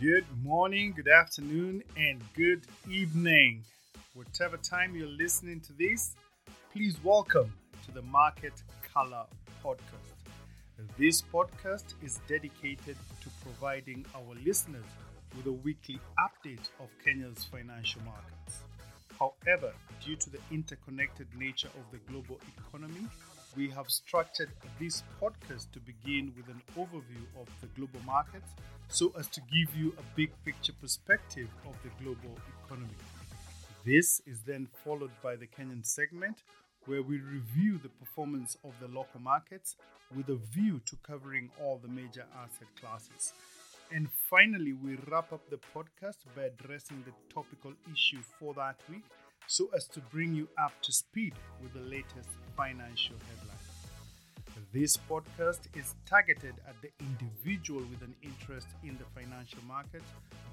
Good morning, good afternoon, and good evening. Whatever time you're listening to this, please welcome to the Market Color Podcast. This podcast is dedicated to providing our listeners with a weekly update of Kenya's financial markets. However, due to the interconnected nature of the global economy, we have structured this podcast to begin with an overview of the global markets so as to give you a big picture perspective of the global economy. This is then followed by the Kenyan segment where we review the performance of the local markets with a view to covering all the major asset classes. And finally, we wrap up the podcast by addressing the topical issue for that week so as to bring you up to speed with the latest financial headlines. This podcast is targeted at the individual with an interest in the financial market,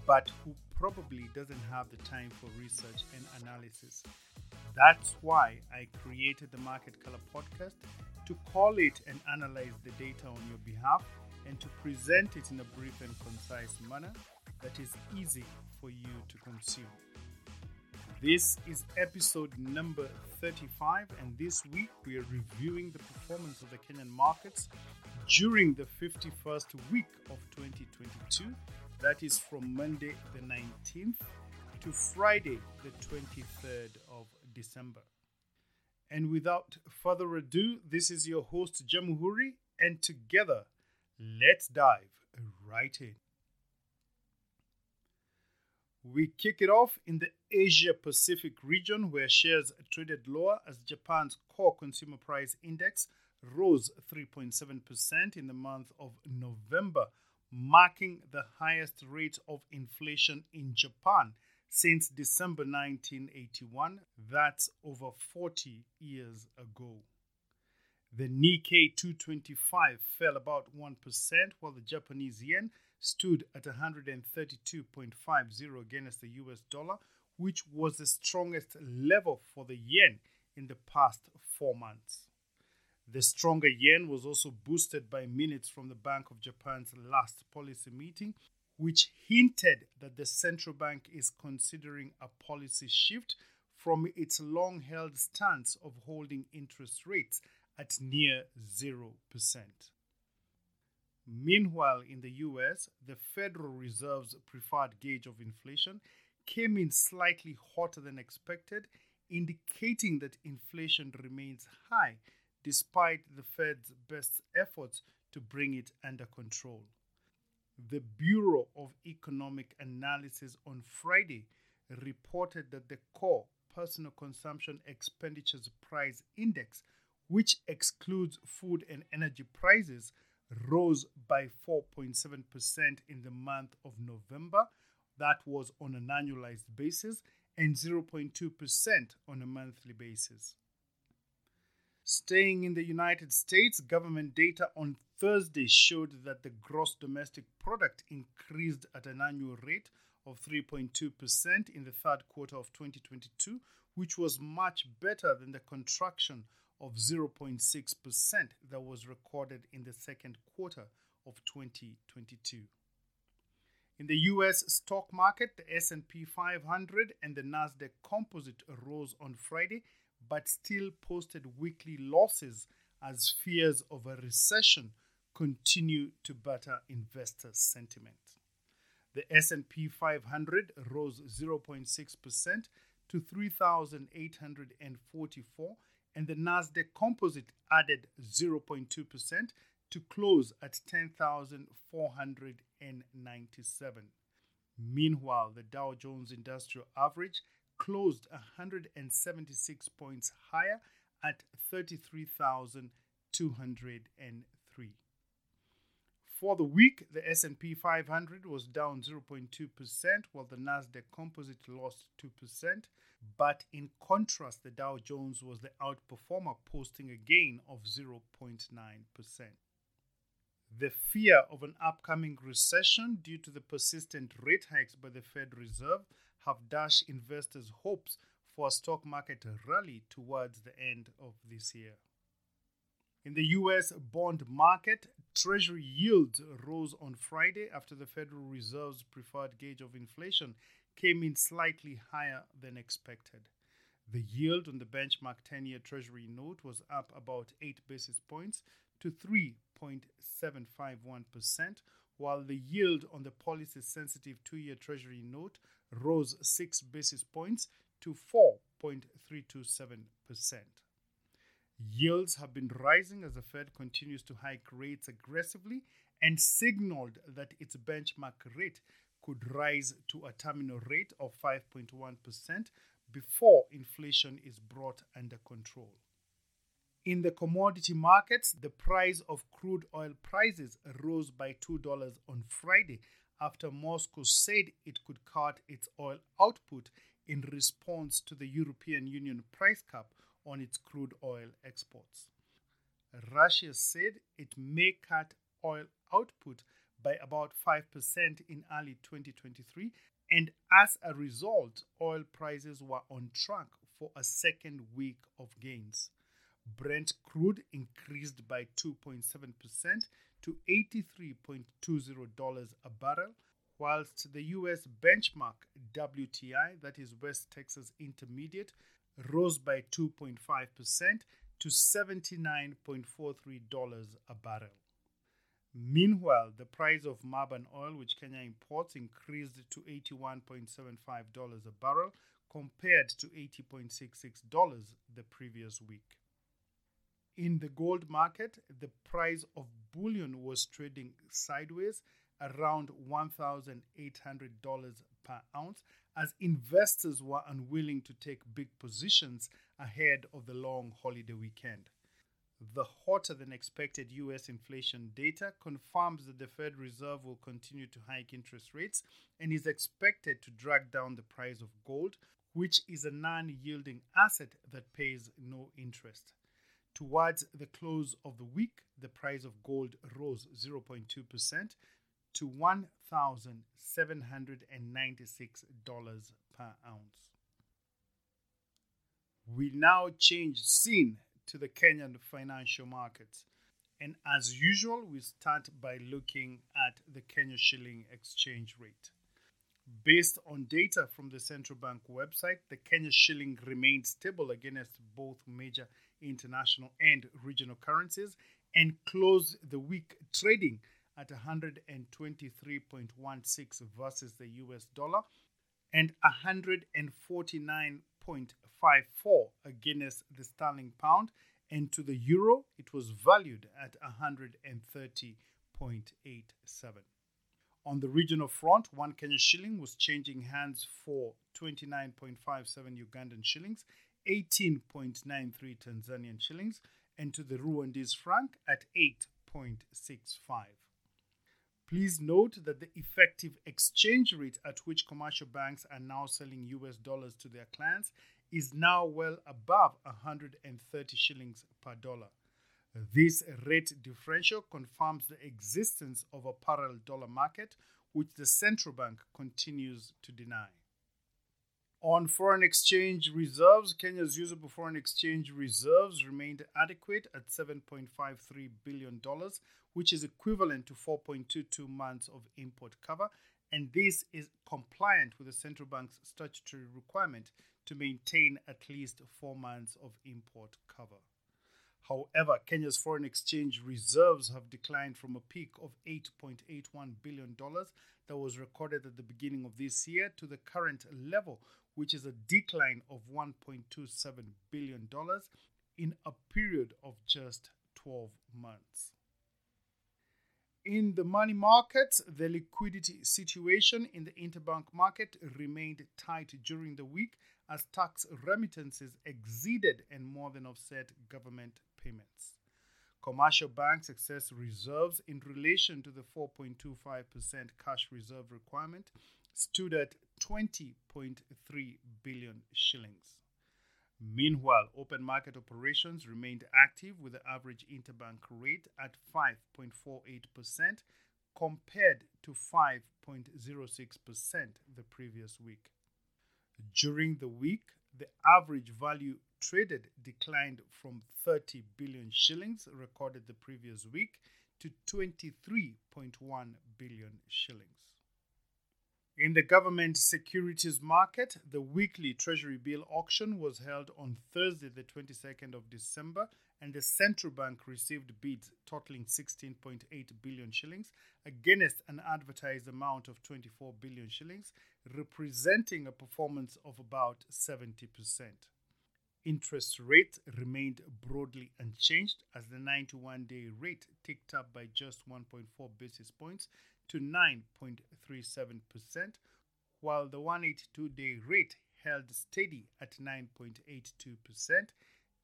but who probably doesn't have the time for research and analysis. That's why I created the Market Color podcast to call it and analyze the data on your behalf and to present it in a brief and concise manner that is easy for you to consume. This is episode number 35, and this week we are reviewing the performance of the Kenyan markets during the 51st week of 2022. That is from Monday the 19th to Friday the 23rd of December. And without further ado, this is your host Jamuhuri, and together let's dive right in. We kick it off in the Asia Pacific region, where shares traded lower as Japan's core consumer price index rose 3.7% in the month of November, marking the highest rate of inflation in Japan since December 1981. That's over 40 years ago. The Nikkei 225 fell about 1%, while the Japanese yen stood at 132.50 against the US dollar, which was the strongest level for the yen in the past four months. The stronger yen was also boosted by minutes from the Bank of Japan's last policy meeting, which hinted that the central bank is considering a policy shift from its long held stance of holding interest rates at near 0%. Meanwhile, in the US, the Federal Reserve's preferred gauge of inflation came in slightly hotter than expected, indicating that inflation remains high despite the Fed's best efforts to bring it under control. The Bureau of Economic Analysis on Friday reported that the core personal consumption expenditures price index, which excludes food and energy prices, rose by 4.7% in the month of November. That was on an annualized basis and 0.2% on a monthly basis. Staying in the United States, government data on Thursday showed that the gross domestic product increased at an annual rate of 3.2% in the third quarter of 2022, which was much better than the contraction of 0.6% that was recorded in the second quarter of 2022. In the US stock market, the S&P 500 and the Nasdaq Composite rose on Friday but still posted weekly losses as fears of a recession continue to batter investor sentiment. The S&P 500 rose 0.6% to 3844 and the Nasdaq Composite added 0.2% to close at 10,497. Meanwhile, the Dow Jones Industrial Average closed 176 points higher at 33,203. For the week, the S&P 500 was down 0.2% while the Nasdaq Composite lost 2%, but in contrast, the Dow Jones was the outperformer posting a gain of 0.9%. The fear of an upcoming recession due to the persistent rate hikes by the Fed Reserve have dashed investors' hopes for a stock market rally towards the end of this year. In the US bond market, Treasury yields rose on Friday after the Federal Reserve's preferred gauge of inflation came in slightly higher than expected. The yield on the benchmark 10 year Treasury note was up about 8 basis points to 3.751%, while the yield on the policy sensitive 2 year Treasury note rose 6 basis points to 4.327%. Yields have been rising as the Fed continues to hike rates aggressively and signaled that its benchmark rate could rise to a terminal rate of 5.1% before inflation is brought under control. In the commodity markets, the price of crude oil prices rose by $2 on Friday after Moscow said it could cut its oil output in response to the European Union price cap on its crude oil exports. Russia said it may cut oil output by about 5% in early 2023, and as a result, oil prices were on track for a second week of gains. Brent crude increased by 2.7% to $83.20 a barrel, whilst the US benchmark WTI, that is West Texas Intermediate, rose by 2.5% to $79.43 a barrel. Meanwhile, the price of Murban oil, which Kenya imports, increased to $81.75 a barrel compared to $80.66 the previous week. In the gold market, the price of bullion was trading sideways around $1,800 per ounce as investors were unwilling to take big positions ahead of the long holiday weekend. The hotter than expected US inflation data confirms that the Fed Reserve will continue to hike interest rates and is expected to drag down the price of gold, which is a non yielding asset that pays no interest. Towards the close of the week, the price of gold rose 0.2% to $1,796 per ounce. We now change scene to the Kenyan financial markets. And as usual, we start by looking at the Kenya shilling exchange rate. Based on data from the central bank website, the Kenya shilling remained stable against both major international and regional currencies and closed the week trading at 123.16 versus the US dollar and 149.54 against the sterling pound. And to the euro it was valued at 130.87 on the regional front one Kenya shilling was changing hands for 29.57 Ugandan shillings 18.93 Tanzanian shillings and to the Rwandese franc at 8.65 Please note that the effective exchange rate at which commercial banks are now selling US dollars to their clients is now well above 130 shillings per dollar. This rate differential confirms the existence of a parallel dollar market, which the central bank continues to deny. On foreign exchange reserves, Kenya's usable foreign exchange reserves remained adequate at $7.53 billion, which is equivalent to 4.22 months of import cover, and this is compliant with the central bank's statutory requirement to maintain at least four months of import cover. However, Kenya's foreign exchange reserves have declined from a peak of $8.81 billion that was recorded at the beginning of this year to the current level, which is a decline of $1.27 billion in a period of just 12 months. In the money markets, the liquidity situation in the interbank market remained tight during the week as tax remittances exceeded and more than offset government payments. Commercial banks' excess reserves in relation to the 4.25% cash reserve requirement stood at 20.3 billion shillings. Meanwhile, open market operations remained active with the average interbank rate at 5.48% compared to 5.06% the previous week. During the week, the average value traded declined from 30 billion shillings recorded the previous week to 23.1 billion shillings. In the government securities market, the weekly Treasury bill auction was held on Thursday, the 22nd of December, and the central bank received bids totaling 16.8 billion shillings against an advertised amount of 24 billion shillings, representing a performance of about 70%. Interest rate remained broadly unchanged as the 91 day rate ticked up by just 1.4 basis points to 9.37%, while the 182 day rate held steady at 9.82%,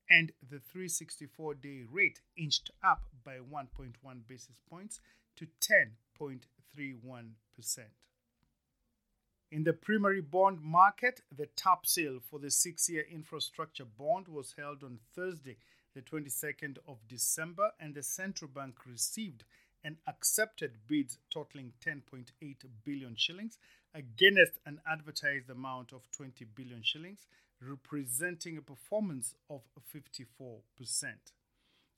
and the 364 day rate inched up by 1.1 basis points to 10.31%. In the primary bond market, the tap sale for the six year infrastructure bond was held on Thursday, the 22nd of December, and the central bank received and accepted bids totaling 10.8 billion shillings against an advertised amount of 20 billion shillings, representing a performance of 54%.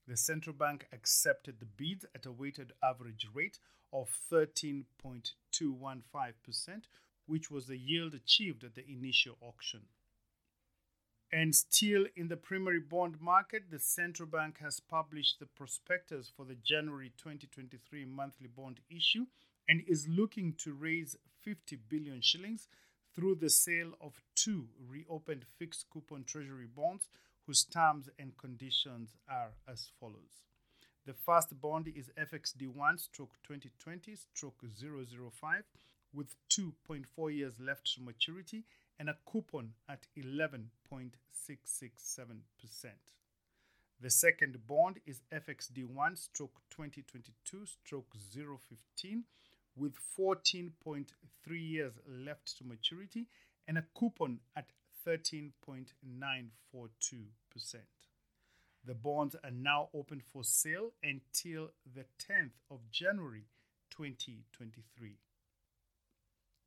The central bank accepted the bids at a weighted average rate of 13.215%, which was the yield achieved at the initial auction. And still in the primary bond market, the central bank has published the prospectus for the January 2023 monthly bond issue and is looking to raise 50 billion shillings through the sale of two reopened fixed coupon treasury bonds whose terms and conditions are as follows. The first bond is FXD1 stroke 2020 stroke 005 with 2.4 years left to maturity and a coupon at 11.667%. The second bond is FXD1 stroke 2022 stroke 015 with 14.3 years left to maturity and a coupon at 13.942%. The bonds are now open for sale until the 10th of January 2023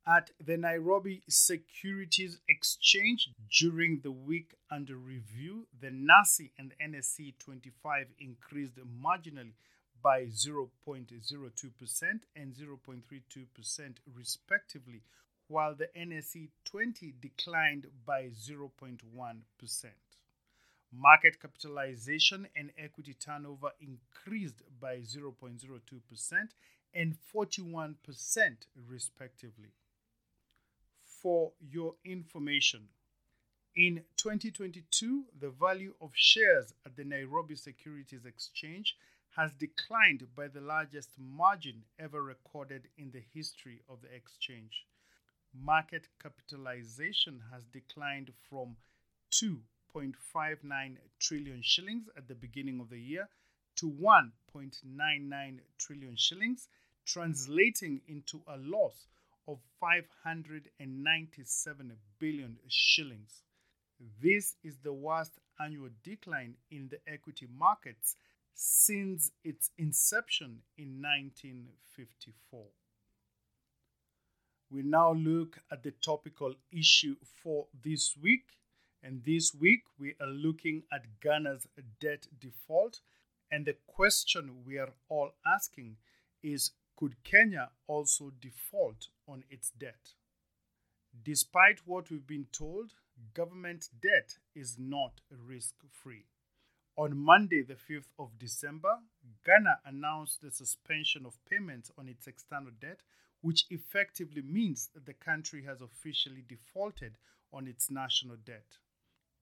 at the Nairobi Securities Exchange during the week under review, the NASI and NSE 25 increased marginally by 0.02% and 0.32% respectively, while the NSE 20 declined by 0.1%. Market capitalization and equity turnover increased by 0.02% and 41% respectively for your information. In 2022, the value of shares at the Nairobi Securities Exchange has declined by the largest margin ever recorded in the history of the exchange. Market capitalization has declined from 2.59 trillion shillings at the beginning of the year to 1.99 trillion shillings, translating into a loss of 597 billion shillings. This is the worst annual decline in the equity markets since its inception in 1954. We now look at the topical issue for this week. And this week we are looking at Ghana's debt default. And the question we are all asking is could Kenya also default on its debt? Despite what we've been told, government debt is not risk free. On Monday, the 5th of December, Ghana announced the suspension of payments on its external debt, which effectively means that the country has officially defaulted on its national debt.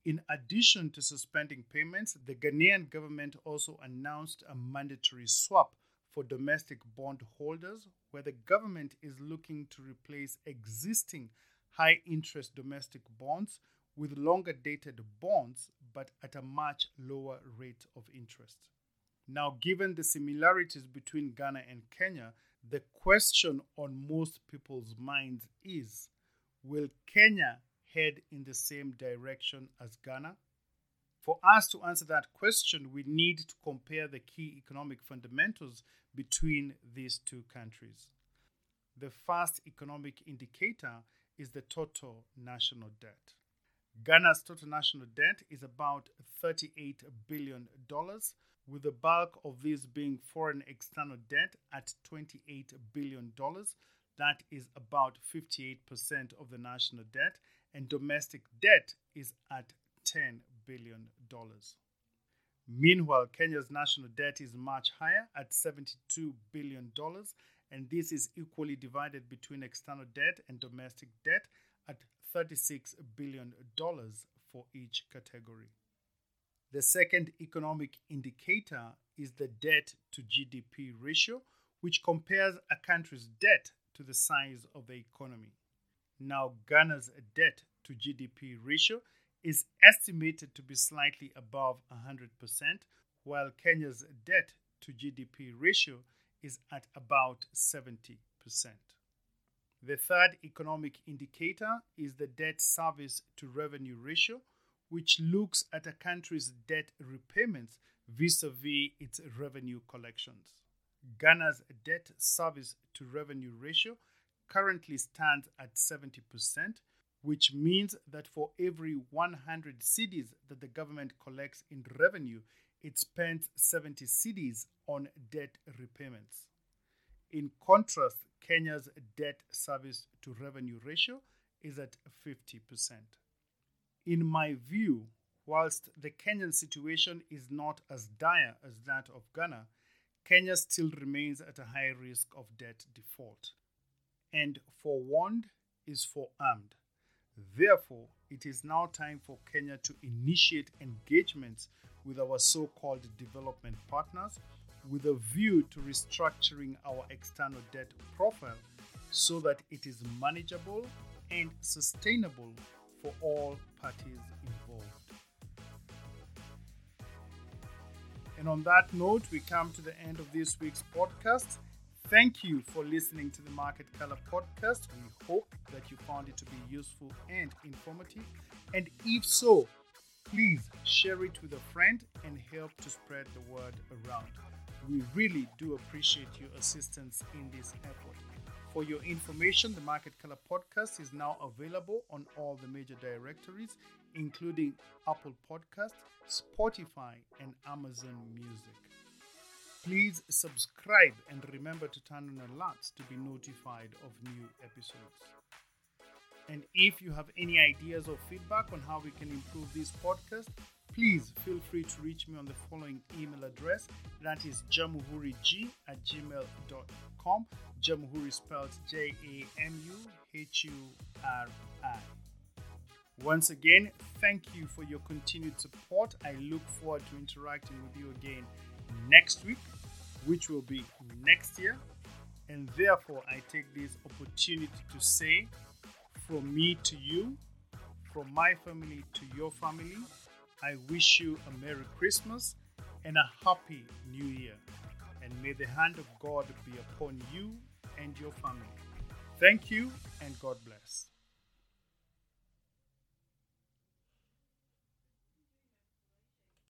In addition to suspending payments, the Ghanaian government also announced a mandatory swap for domestic bond holders, where the government is looking to replace existing high interest domestic bonds with longer dated bonds, but at a much lower rate of interest. Now, given the similarities between Ghana and Kenya, the question on most people's minds is Will Kenya head in the same direction as Ghana? For us to answer that question, we need to compare the key economic fundamentals between these two countries. The first economic indicator is the total national debt. Ghana's total national debt is about $38 billion, with the bulk of this being foreign external debt at $28 billion. That is about 58% of the national debt, and domestic debt is at $10 billion. Meanwhile, Kenya's national debt is much higher at $72 billion, and this is equally divided between external debt and domestic debt at $36 billion for each category. The second economic indicator is the debt to GDP ratio, which compares a country's debt to the size of the economy. Now, Ghana's debt to GDP ratio is estimated to be slightly above 100%, while Kenya's debt to GDP ratio is at about 70%. The third economic indicator is the debt service to revenue ratio, which looks at a country's debt repayments vis a vis its revenue collections. Ghana's debt service to revenue ratio currently stands at 70%, which means that for every 100 cedis that the government collects in revenue, it spends 70 cedis on debt repayments. In contrast, Kenya's debt service to revenue ratio is at 50%. In my view, whilst the Kenyan situation is not as dire as that of Ghana, Kenya still remains at a high risk of debt default. And forewarned is forearmed. Therefore, it is now time for Kenya to initiate engagements with our so called development partners with a view to restructuring our external debt profile so that it is manageable and sustainable for all parties involved. And on that note, we come to the end of this week's podcast. Thank you for listening to the Market Color podcast. We hope that you found it to be useful and informative. And if so, please share it with a friend and help to spread the word around. We really do appreciate your assistance in this effort. For your information, the Market Color podcast is now available on all the major directories, including Apple Podcast, Spotify, and Amazon Music. Please subscribe and remember to turn on alerts to be notified of new episodes. And if you have any ideas or feedback on how we can improve this podcast, please feel free to reach me on the following email address that is jamuhurig at gmail.com. Jamuhuri spelled J A M U H U R I. Once again, thank you for your continued support. I look forward to interacting with you again next week, which will be next year. And therefore, I take this opportunity to say from me to you, from my family to your family, I wish you a Merry Christmas and a Happy New Year. And may the hand of God be upon you and your family. Thank you and God bless.